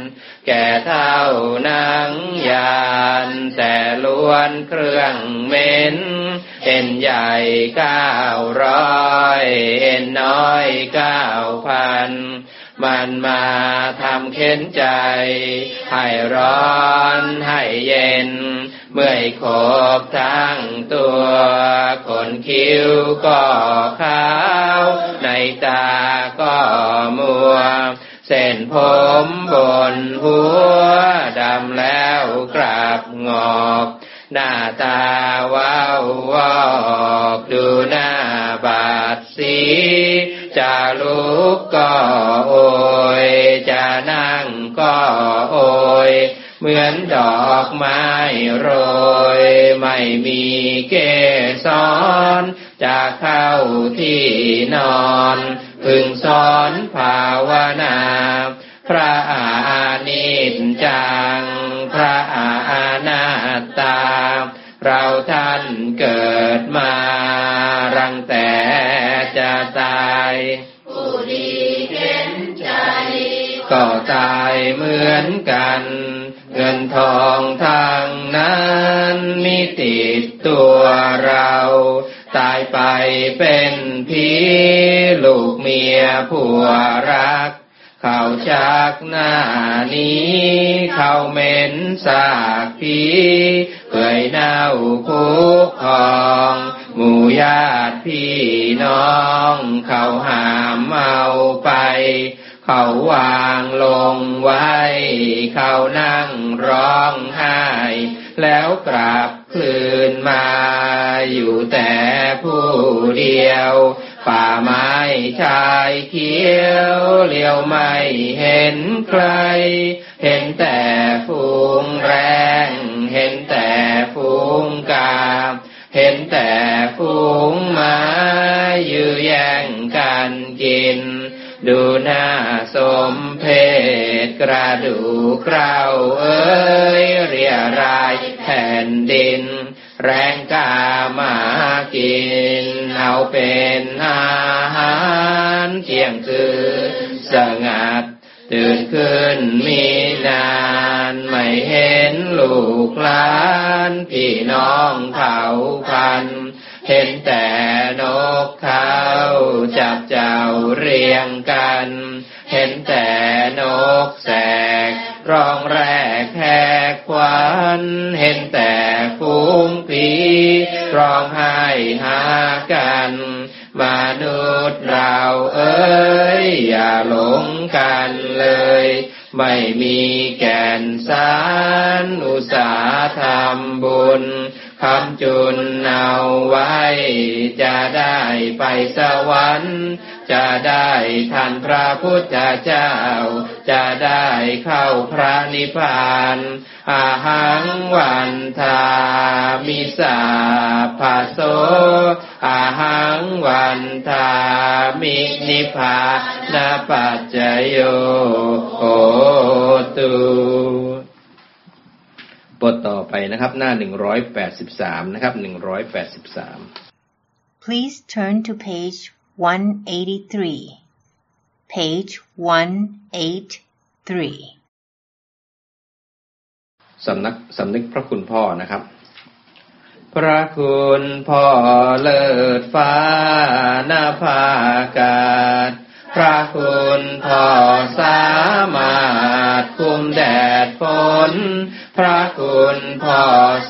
แก่เท่านังยานแต่ล้วนเครื่องเหม็นเอ็นใหญ่เก้าร้อยเอ็นน้อยเก้าพันมันมาทำเข็นใจ ให้ร้อนให้เย็น เมื่อยขบทั้งตัวขนคิ้วก็ขาว ในตาก็มัว เส้นผมบนหัวดำแล้วกราบงอกหน้าตาว้าววอกดูหน้าบาดสีจะลุกก็โอยจะนั่งก็โอยเหมือนดอกไม้โรย ไม่มีเกสรจะเข้าที่นอน พึงสอนภาวนา พระอานิจจัง พระอานาตตา เราท่านเกิดมารังแต่จะตายผู้ดีเห็นใจ ก็ตายเหมือนกัน เงินทองทางนั้นมีติดตัวเรา ตายไปเป็นผีลูกเมียผัวรัก เขาชักหน้านี้ เขาเหม็นสากผีเปื่อยเน่าคุกคองหมู่ญาติพี่น้อง เขาหามเอาไป เขาวางลงไว้ เขานั่งร้องไห้ แล้วกลับ คืนมาอยู่แต่ผู้เดียว ป่าไม้ชายเขียวเลี้ยวไม่เห็นใคร เห็นแต่ฝูงแรง เห็นแต่ฝูงกา เห็นแต่ฝูงมายื้อแย่งกันกิน ดูหน้าสมเพศกระดูกเราเอ้ยเรียรายแผ่นดิน แรงกามากิน เอาเป็นอาหารเที่ยงคืนสงัดตื่นขึ้นมีนานไม่เห็นลูกหลาน พี่น้องเผ่าพัน เห็นแต่ กเขาจับเจ้าเรียงกัน เห็นแต่นกแสกร้องแรกแหกควันเห็นแต่ฟูงผีร้องไห้หากันมนุษย์เราเอ้ยอย่าหลงกันเลย ไม่มีแก่นสารอุตสาห์ทำบุญ คำจุนเอาไว้ จะได้ไปสวรรค์ จะได้ทันพระพุทธเจ้า จะได้เข้าพระนิพพานอาหังวันทามิสาภาโสอาหังวันทามินิพพานาปัจจโยโหตุ บทต่อไปนะครับ หน้า 183 นะครับ 183 Please turn to page 183. Page 183. สำนักสำนึกพระคุณพ่อนะครับ พระคุณพ่อเลิศฟ้าหน้าภากาศพระคุณพ่อสามารถคุมแดดฝน พระคุณพ่อ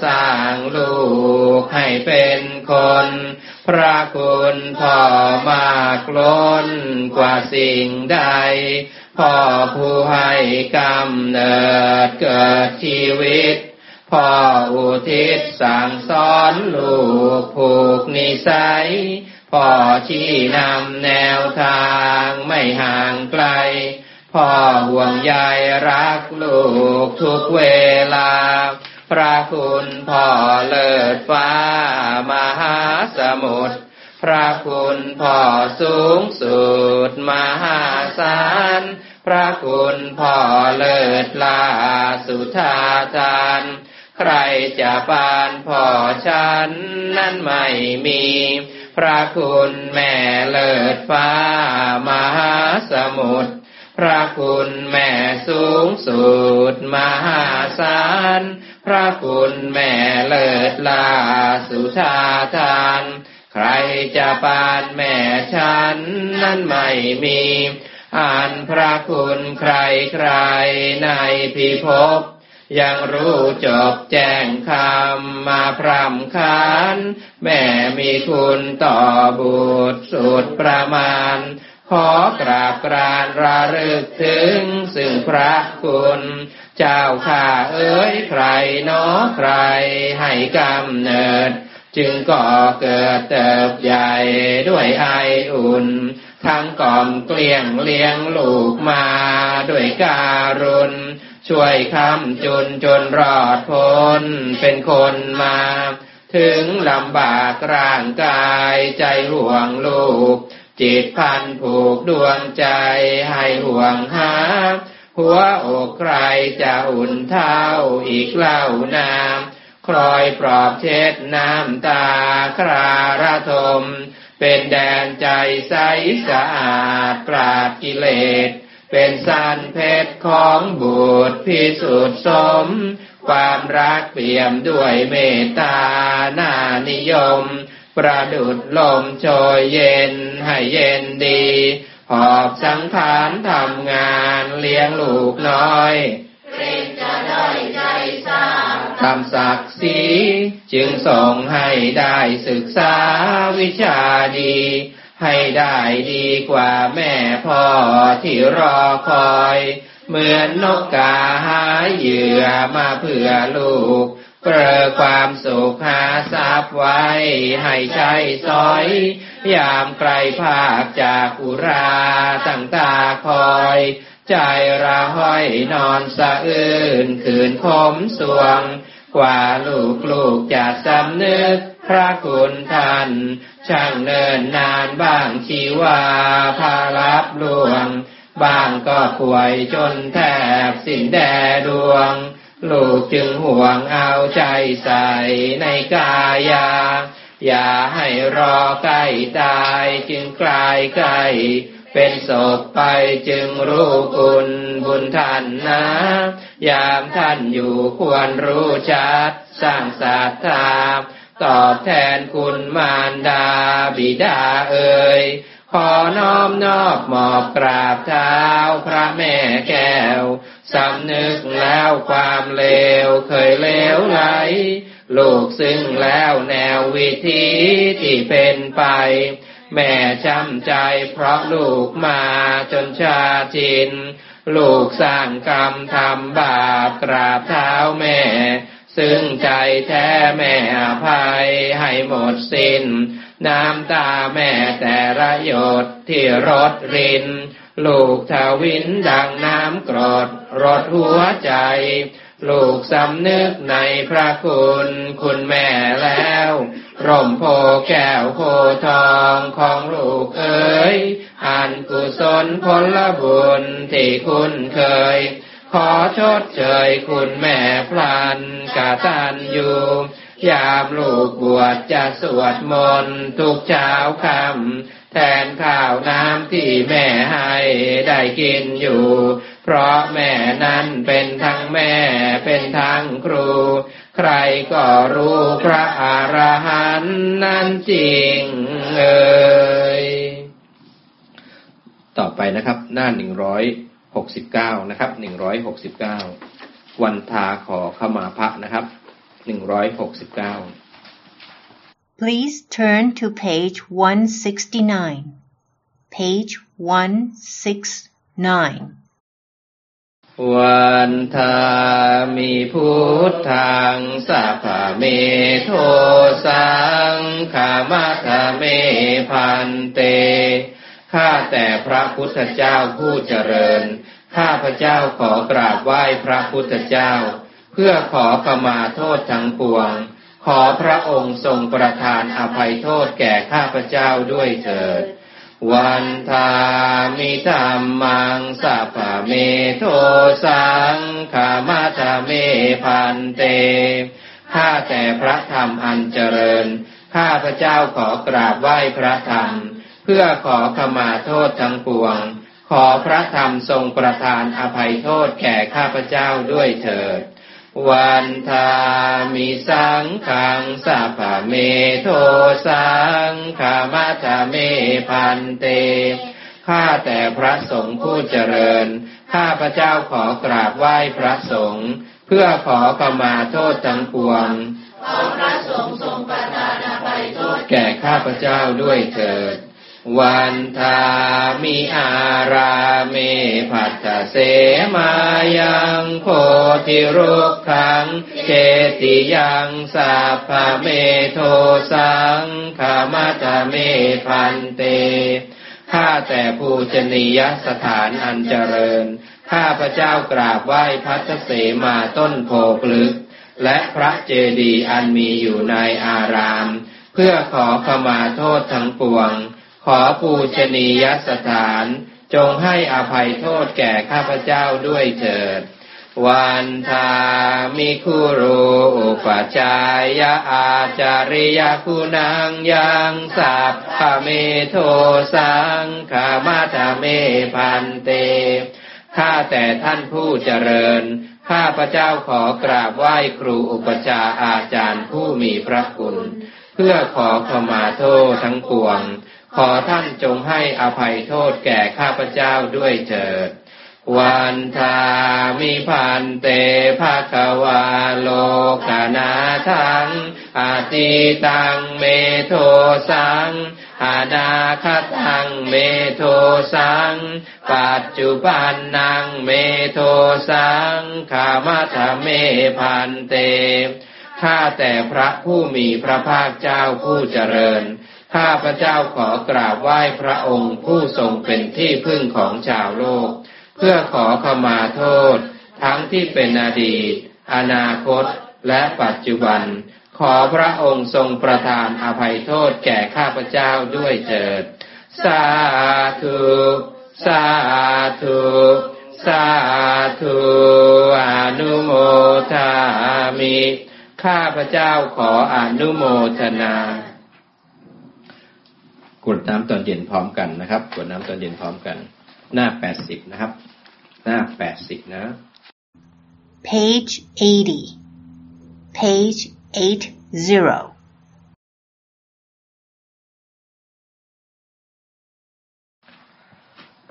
สร้างลูกให้เป็นคน พระคุณพ่อมากล้นกว่าสิ่งใด พ่อผู้ให้กำเนิดเกิดชีวิต พ่ออุทิศสั่งสอนลูกผูกนิสัย พ่อชี้นำแนวทางไม่ห่างไกล พ่อห่วงใยรักลูกทุกเวลา พระคุณพ่อเลิศฟ้ามหาสมุทรพระคุณพ่อสูงสุดมหาศาลพระคุณพ่อเลิศลาสุธาทานใครจะปานพ่อฉันนั้นไม่มี พระคุณแม่เลิศฟ้ามหาสมุทร พระคุณแม่สูงสุดมหาศาล พระคุณแม่เลิศลาสุธาทาน ใครจะปานแม่ฉันนั้นไม่มี อ่านพระคุณใครใครในพิภพยังรู้จบแจ้งคำมาพรำคานแม่มีคุณต่อบุตรสุดประมาณ ขอกราบกรานระลึกถึงซึ่งพระคุณ เจ้าข้าเอ๋ยใครเนาะใครให้กำเนิด จึงก่อเกิดเติบใหญ่ด้วยไออุ่น ทั้งกล่อมเกลี้ยงเลี้ยงลูกมาด้วยการุณ ช่วยคำจุนจนรอดพ้นเป็นคนมาถึงลำบากร่างกายใจห่วงลูก จิตพันผูกดวงใจให้ห่วงหา หัวอกใครจะอุ่นเท่าอีกเล่านามคลอยปลอบเช็ดน้ำตาคราระทม เป็นแดนใจใสสะอาดปราดกิเลส เป็นสันเพชรของบุตรพิสุทธิสม ความรักเปี่ยมด้วยเมตตานานิยม ประดุดลมโชยเย็นให้เย็นดี หอบสังขารทำงานเลี้ยงลูกน้อยเกรงจะด้อยใจทราบทำศักดิ์ศรีจึงส่งให้ได้ศึกษาวิชาดี ให้ได้ดีกว่าแม่พ่อที่รอคอย เหมือนนกกาหาเหยื่อมาเพื่อลูก เปรอความสุขหาทรัพย์ไว้ ให้ใช้สอย ยามไกลภาคจากอุราตั้งตาคอย ใจระห้อยนอนสะอื้นคืนคมสวง กว่าลูกลูกจะสำนึกพระคุณท่าน ช่างเนินนานบ้างชีวาพารับลวง บางก็ป่วยจนแทบสิ้นแดดวง ลูกจึงห่วงเอาใจใส่ในกายา อย่าให้รอใกล้ตายจึงกลายใกล้เป็นศพไปจึงรู้คุณบุญท่านนะ ยามท่านอยู่ควรรู้ชัด สร้างศรัทธาตอบแทนคุณมารดาบิดาเอ่ยขอน้อมนอบหมอบกราบเท้าพระแม่แก้ว สำนึกแล้วความเลวเคยเลวไหล ลูกซึ่งแล้วแนววิธีที่เป็นไป แม่ช้ำใจเพราะลูกมาจนชาจิน ลูกสร้างกรรมทำบาปกราบเท้าแม่ ซึ่งใจแท้แม่อภัยให้หมดสิน้น น้ำตาแม่แต่ละหยดที่รดริน ลูกทวินดังน้ำกรดรดหัวใจ ลูกสำนึกในพระคุณ คุณแม่แล้ว ร่มโพแก้วโพทองของลูกเอ๋ยอันกุศลผลบุญที่คุณเคย ขอชดเชยคุณแม่พลันกาตันอยู่ยามลูกบวชจะสวดมนต์ทุกเช้าคำ แทนข้าวน้ำที่แม่ให้ได้กินอยู่ เพราะแม่นั้นเป็นทั้งแม่เป็นทั้งครู ใครก็รู้พระอรหันต์นั้นจริงเอ่ยต่อไปนะครับหน้าหนึ่งร้อยหกสิบเก้านะครับหนึ่งร้อยหกสิบเก้าวันทาขอขมาพระนะครับหนึ่งร้อยหกสิบเก้า Please turn to page 169. Page 169. วันทามีพุทธังสัพพะเมโทสังขามะทเมพันเต ข้าแต่พระพุทธเจ้าผู้เจริญ ข้าพระเจ้าขอกราบไหว้พระพุทธเจ้า เพื่อขอขมาโทษทั้งปวง ขอพระองค์ทรงประทานอภัยโทษแก่ข้าพเจ้าด้วยเถิด วันทามิธรรมังสัพเมโทสังขามาทาเมพันเต ข้าแต่พระธรรมอันเจริญ ข้าพเจ้าขอกราบไหว้พระธรรม เพื่อขอขมาโทษทั้งปวง ขอพระธรรมทรงประทานอภัยโทษแก่ข้าพเจ้าด้วยเถิด วันทามิสังขังสัพพะเมโทสังขามาทาเมพันเต ข้าแต่พระสงฆ์ผู้เจริญ ข้าพระเจ้าขอกราบไหว้พระสงฆ์เพื่อขอขมาโทษทั้งปวงขอพระสงฆ์ทรงประทานอภัยโทษแก่ข้าพเจ้าด้วยเถิด วันทามิอาราเมผัตเสมายังโพธิรุกขังเจติยังสัพพเมโทสังขามาตเมพันเตข้าแต่ภูชนียสถานอันเจริญ ข้าพระเจ้ากราบไหว้พัทเสมาต้นโพพลึก และพระเจดีย์อันมีอยู่ในอาราม เพื่อขอขมาโทษทั้งปวง ขอปูชนียสถาน จงให้อภัยโทษแก่ข้าพเจ้าด้วยเถิด วันทามิคุรูอุปจายะอาจาริยคุณังยังสัพพเมโทสังขามาทาเมพันเต ข้าแต่ท่านผู้เจริญ ข้าพระเจ้าขอกราบไหว้ครูอุปชาอาจารย์ผู้มีพระคุณ เพื่อขอขมาโทษทั้งปวง ขอท่านจงให้อภัยโทษแก่ข้าพเจ้าด้วยเถิด วันทามิพันเตภาควาโลกนาทังอาติตังเมโทสังอานาคตังเมโทสัง ปัจจุบันนังเมโทสังขามาทเมพันเต ข้าแต่พระผู้มีพระภาคเจ้าผู้เจริญ ข้าพระเจ้าขอกราบไหว้พระองค์ผู้ทรงเป็นที่พึ่งของชาวโลก เพื่อขอขมาโทษ ทั้งที่เป็นอดีต อนาคต และปัจจุบัน ขอพระองค์ทรงประทานอภัยโทษแก่ข้าพเจ้าด้วยเถิด สาธุ สาธุ สาธุอนุโมทามิ ข้าพเจ้าขออนุโมทนา วดน้ำตอนเย็นพร้อมกันนะครับกรวดน้ำตอนเย็นพร้อมกัน หน้าแปดสิบนะครับ หน้าแปดสิบนะ Page 80. Page 80.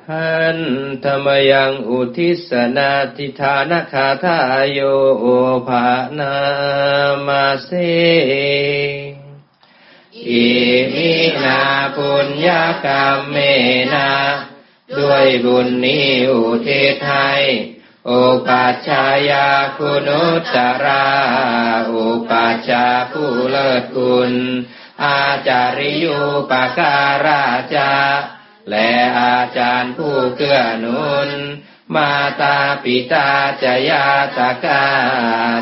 หันธรรมยังอุทิศนาทิธานคาทายโยภานามาเส อิมินาปุญญากรรมเมนา ด้วยบุญนี้อุทิศให้โอปัชฌายาคุณุตรา อุปัชฌาผู้เลิศคุณ อาจาริยุปการาจา และอาจารย์ผู้เกื้อหนุน มาตาปิตาจยาตกา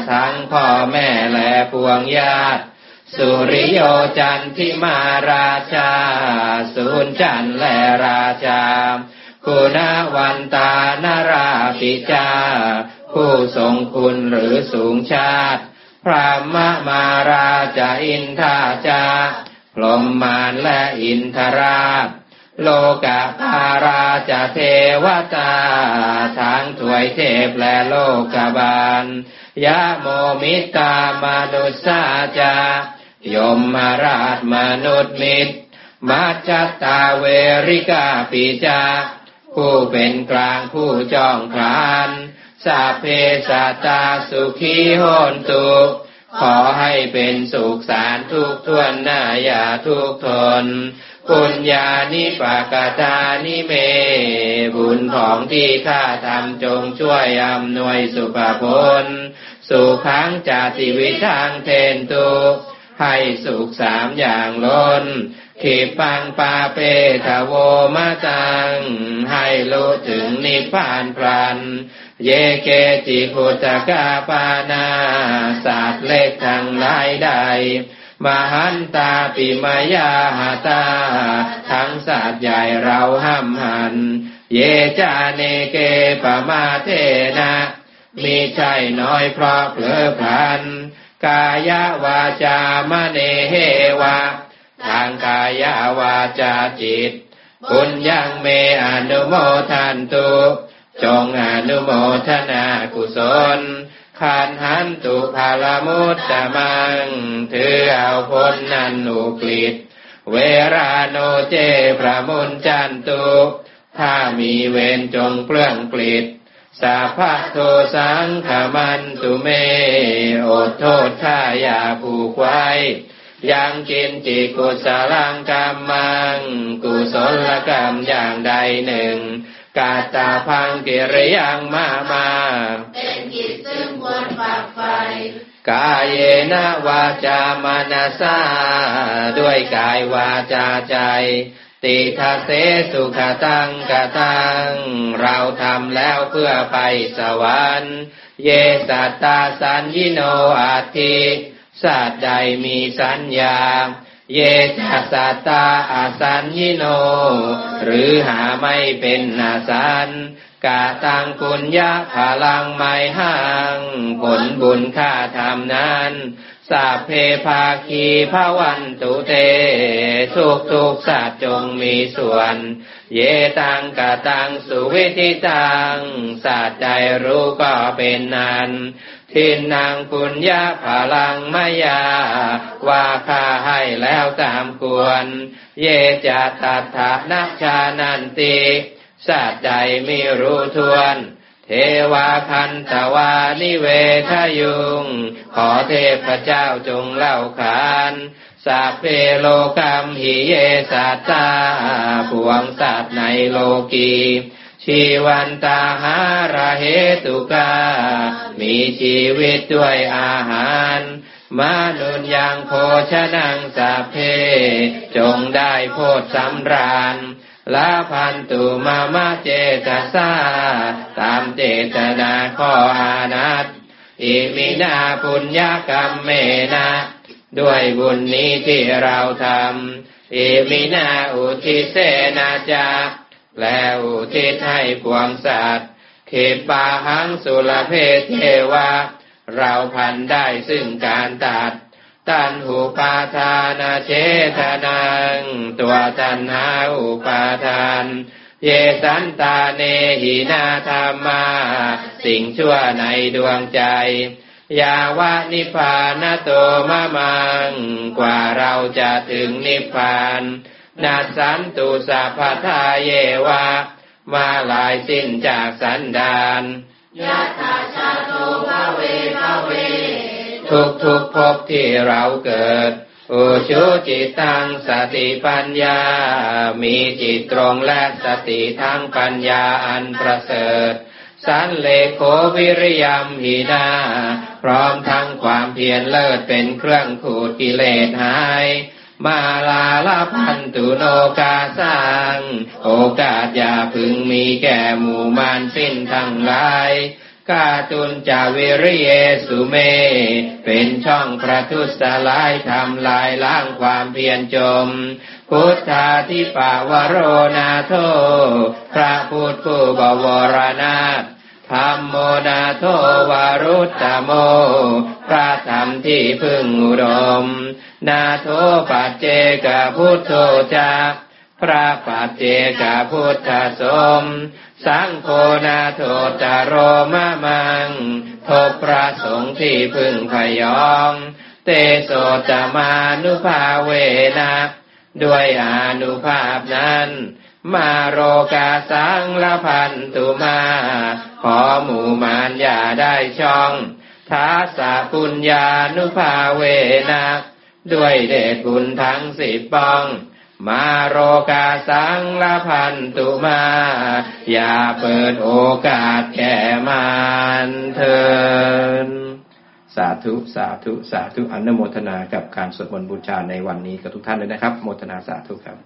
ทั้งพ่อแม่และพวงญาติ สุริโยจันทิมาราชาสุนจันทรและราชา คุณวันตานาราปิจา ผู้ทรงคุณหรือสูงชาติ พระมมาราชาอินทาจาพรหมมารและอินทราช โลกาภาราชาเทวตา ทั้งถวยเทพและโลกบาล ยะโมมิตามนุสาจายมมาราชมนุษย์มิตรมัจจตาเวริกาปิจา ผู้เป็นกลางผู้จองคลานสัพเพสัตตาสุขีโหนตุขอให้เป็นสุขสารทุกทวนหน้าอย่าทุกทนปุญญานิปากตานิเม บุญของที่ข้าทำจงช่วยอำนวยสุภพล สุขังจาติวิทังเทนตุให้สุขสามอย่างล้นขีปังปาเปทโวมาตัง ให้รู้ถึงนิพพานพลัน เยเกจิพุตกาปานาศาสตร์เล็กทางหลายใด มหันตาปิมายาหาตา ทั้งศาสตร์ใหญ่เราห้ามหัน เยจาเนเกปมาเทนะ มีใจน้อยเพราะเผลอพลัน กายวาจามเนเฮวะ ทางกายวาจาจิตปุญญังเมอนุโมทันตุ จงอนุโมทนากุศลขันหันตุภาลมุตตะมังถือเอาพ้นนันอุกฤษเวราโนเจพระมุนจันตุ ถ้ามีเวรจงเปลื้องกฤษ สาพะโทสังขมันตุเม อดโทษข้าอย่าผูกไว้ ยังกินจิกุศลังกรรมัง กุศลกรรมอย่างใดหนึ่ง กาตาพังกิริยังมามา เป็นกิจซึ่งควรฝากไฟกายเยนะวาจามนาสาด้วยกายวาจาใจ ติทาเสสุขตังกตัง เราทำแล้วเพื่อไปสวรรค์ เยสัตตาสัญญิโนอาทิสัตว์ใดมีสัญญา เยจัสสัตตาอาสัญญิโน หรือหาไม่เป็นนาสันกาตังปุญญาพลังไม่ห่างผลบุญข้าทำนั้น สาเพภาคีพระวันตุเตทุกทุกสัตว์จงมีส่วน เยตังกาตังสุวิธิตังสัตใจรู้ก็เป็นนันทินนางปุญญาพลังมายา ว่าข้าให้แล้วตามควร เยจะตัถานัชานันติสัตใจไม่รู้ทวน เทวาคันตวานิเวทยุง ขอเทพเจ้าจงเล่าขานสัพเพโลกัมหิเยสัตตาปวงสัตว์ในโลกีชีวันตาหาระเหตุกา มีชีวิตด้วยอาหารมานุนยังโภชนังสัพเพ จงได้โพธสำราญ ลาพันตุมามาเจตสาตามเจตนาข้ออานัตอิมินาปุญญกรรมเมนะ ด้วยบุญนี้ที่เราทำอิมินาอุทิเสนาจาและอุทิศให้ปวงสัตว์เขปาหังสุลเพเทวะ เราพันได้ซึ่งการตัด ตันหูปาทานเชทนัง ตัวตันหาอุปาทาน เยสันตาเนหินาธรรมา สิ่งชั่วในดวงใจ ยาวะนิพานโตมะมัง กว่าเราจะถึงนิพพานนาสันตุสัพพทาเยวะ มาลายสิ้นจากสันดานยะถาชาโตภเวภเว ทุกทุกภพที่เราเกิดอุชุจิตตังสติปัญญา มีจิตตรงและสติทั้งปัญญาอันประเสริฐ สันเลโควิริยมหีนาพร้อมทั้งความเพียรเลิศเป็นเครื่องขูดกิเลสหาย มาลาลาพันตุโนกาสังโอกาสอย่าพึงมีแก่หมู่มานสิ้นทั้งหลาย กาตุนจาวิริเยสุเม เป็นช่องประทุษลายทำลายล้างความเพียรจม พุทธาทิปาวโรนาโท พระพุทธผู้บวรนาถธรรมโมนาโทวารุตตโม พระธรรมที่พึ่งอุดม นาโทปัจเจกพุทโธจาพระปัจเจกพุทธสม สังโฆนาโทจารโรมะมังทบพระสงฆ์ที่พึงพยอง เตโสจะมานุภาเวนะด้วยอานุภาพนั้น มาโรกาสังละพันตุมา ขอหมู่มารอย่าได้ช่องทัสสะปุญญานุภาเวนะด้วยเดชบุญทั้งสิบปอง มาโรกาสังละพันตุมา อย่าเปิดโอกาสแก่มันเถินสาธุ สาธุ สาธุ อนุโมทนากับการสวดมนต์บูชาในวันนี้กับทุกท่านเลยนะครับ โมทนาสาธุครับ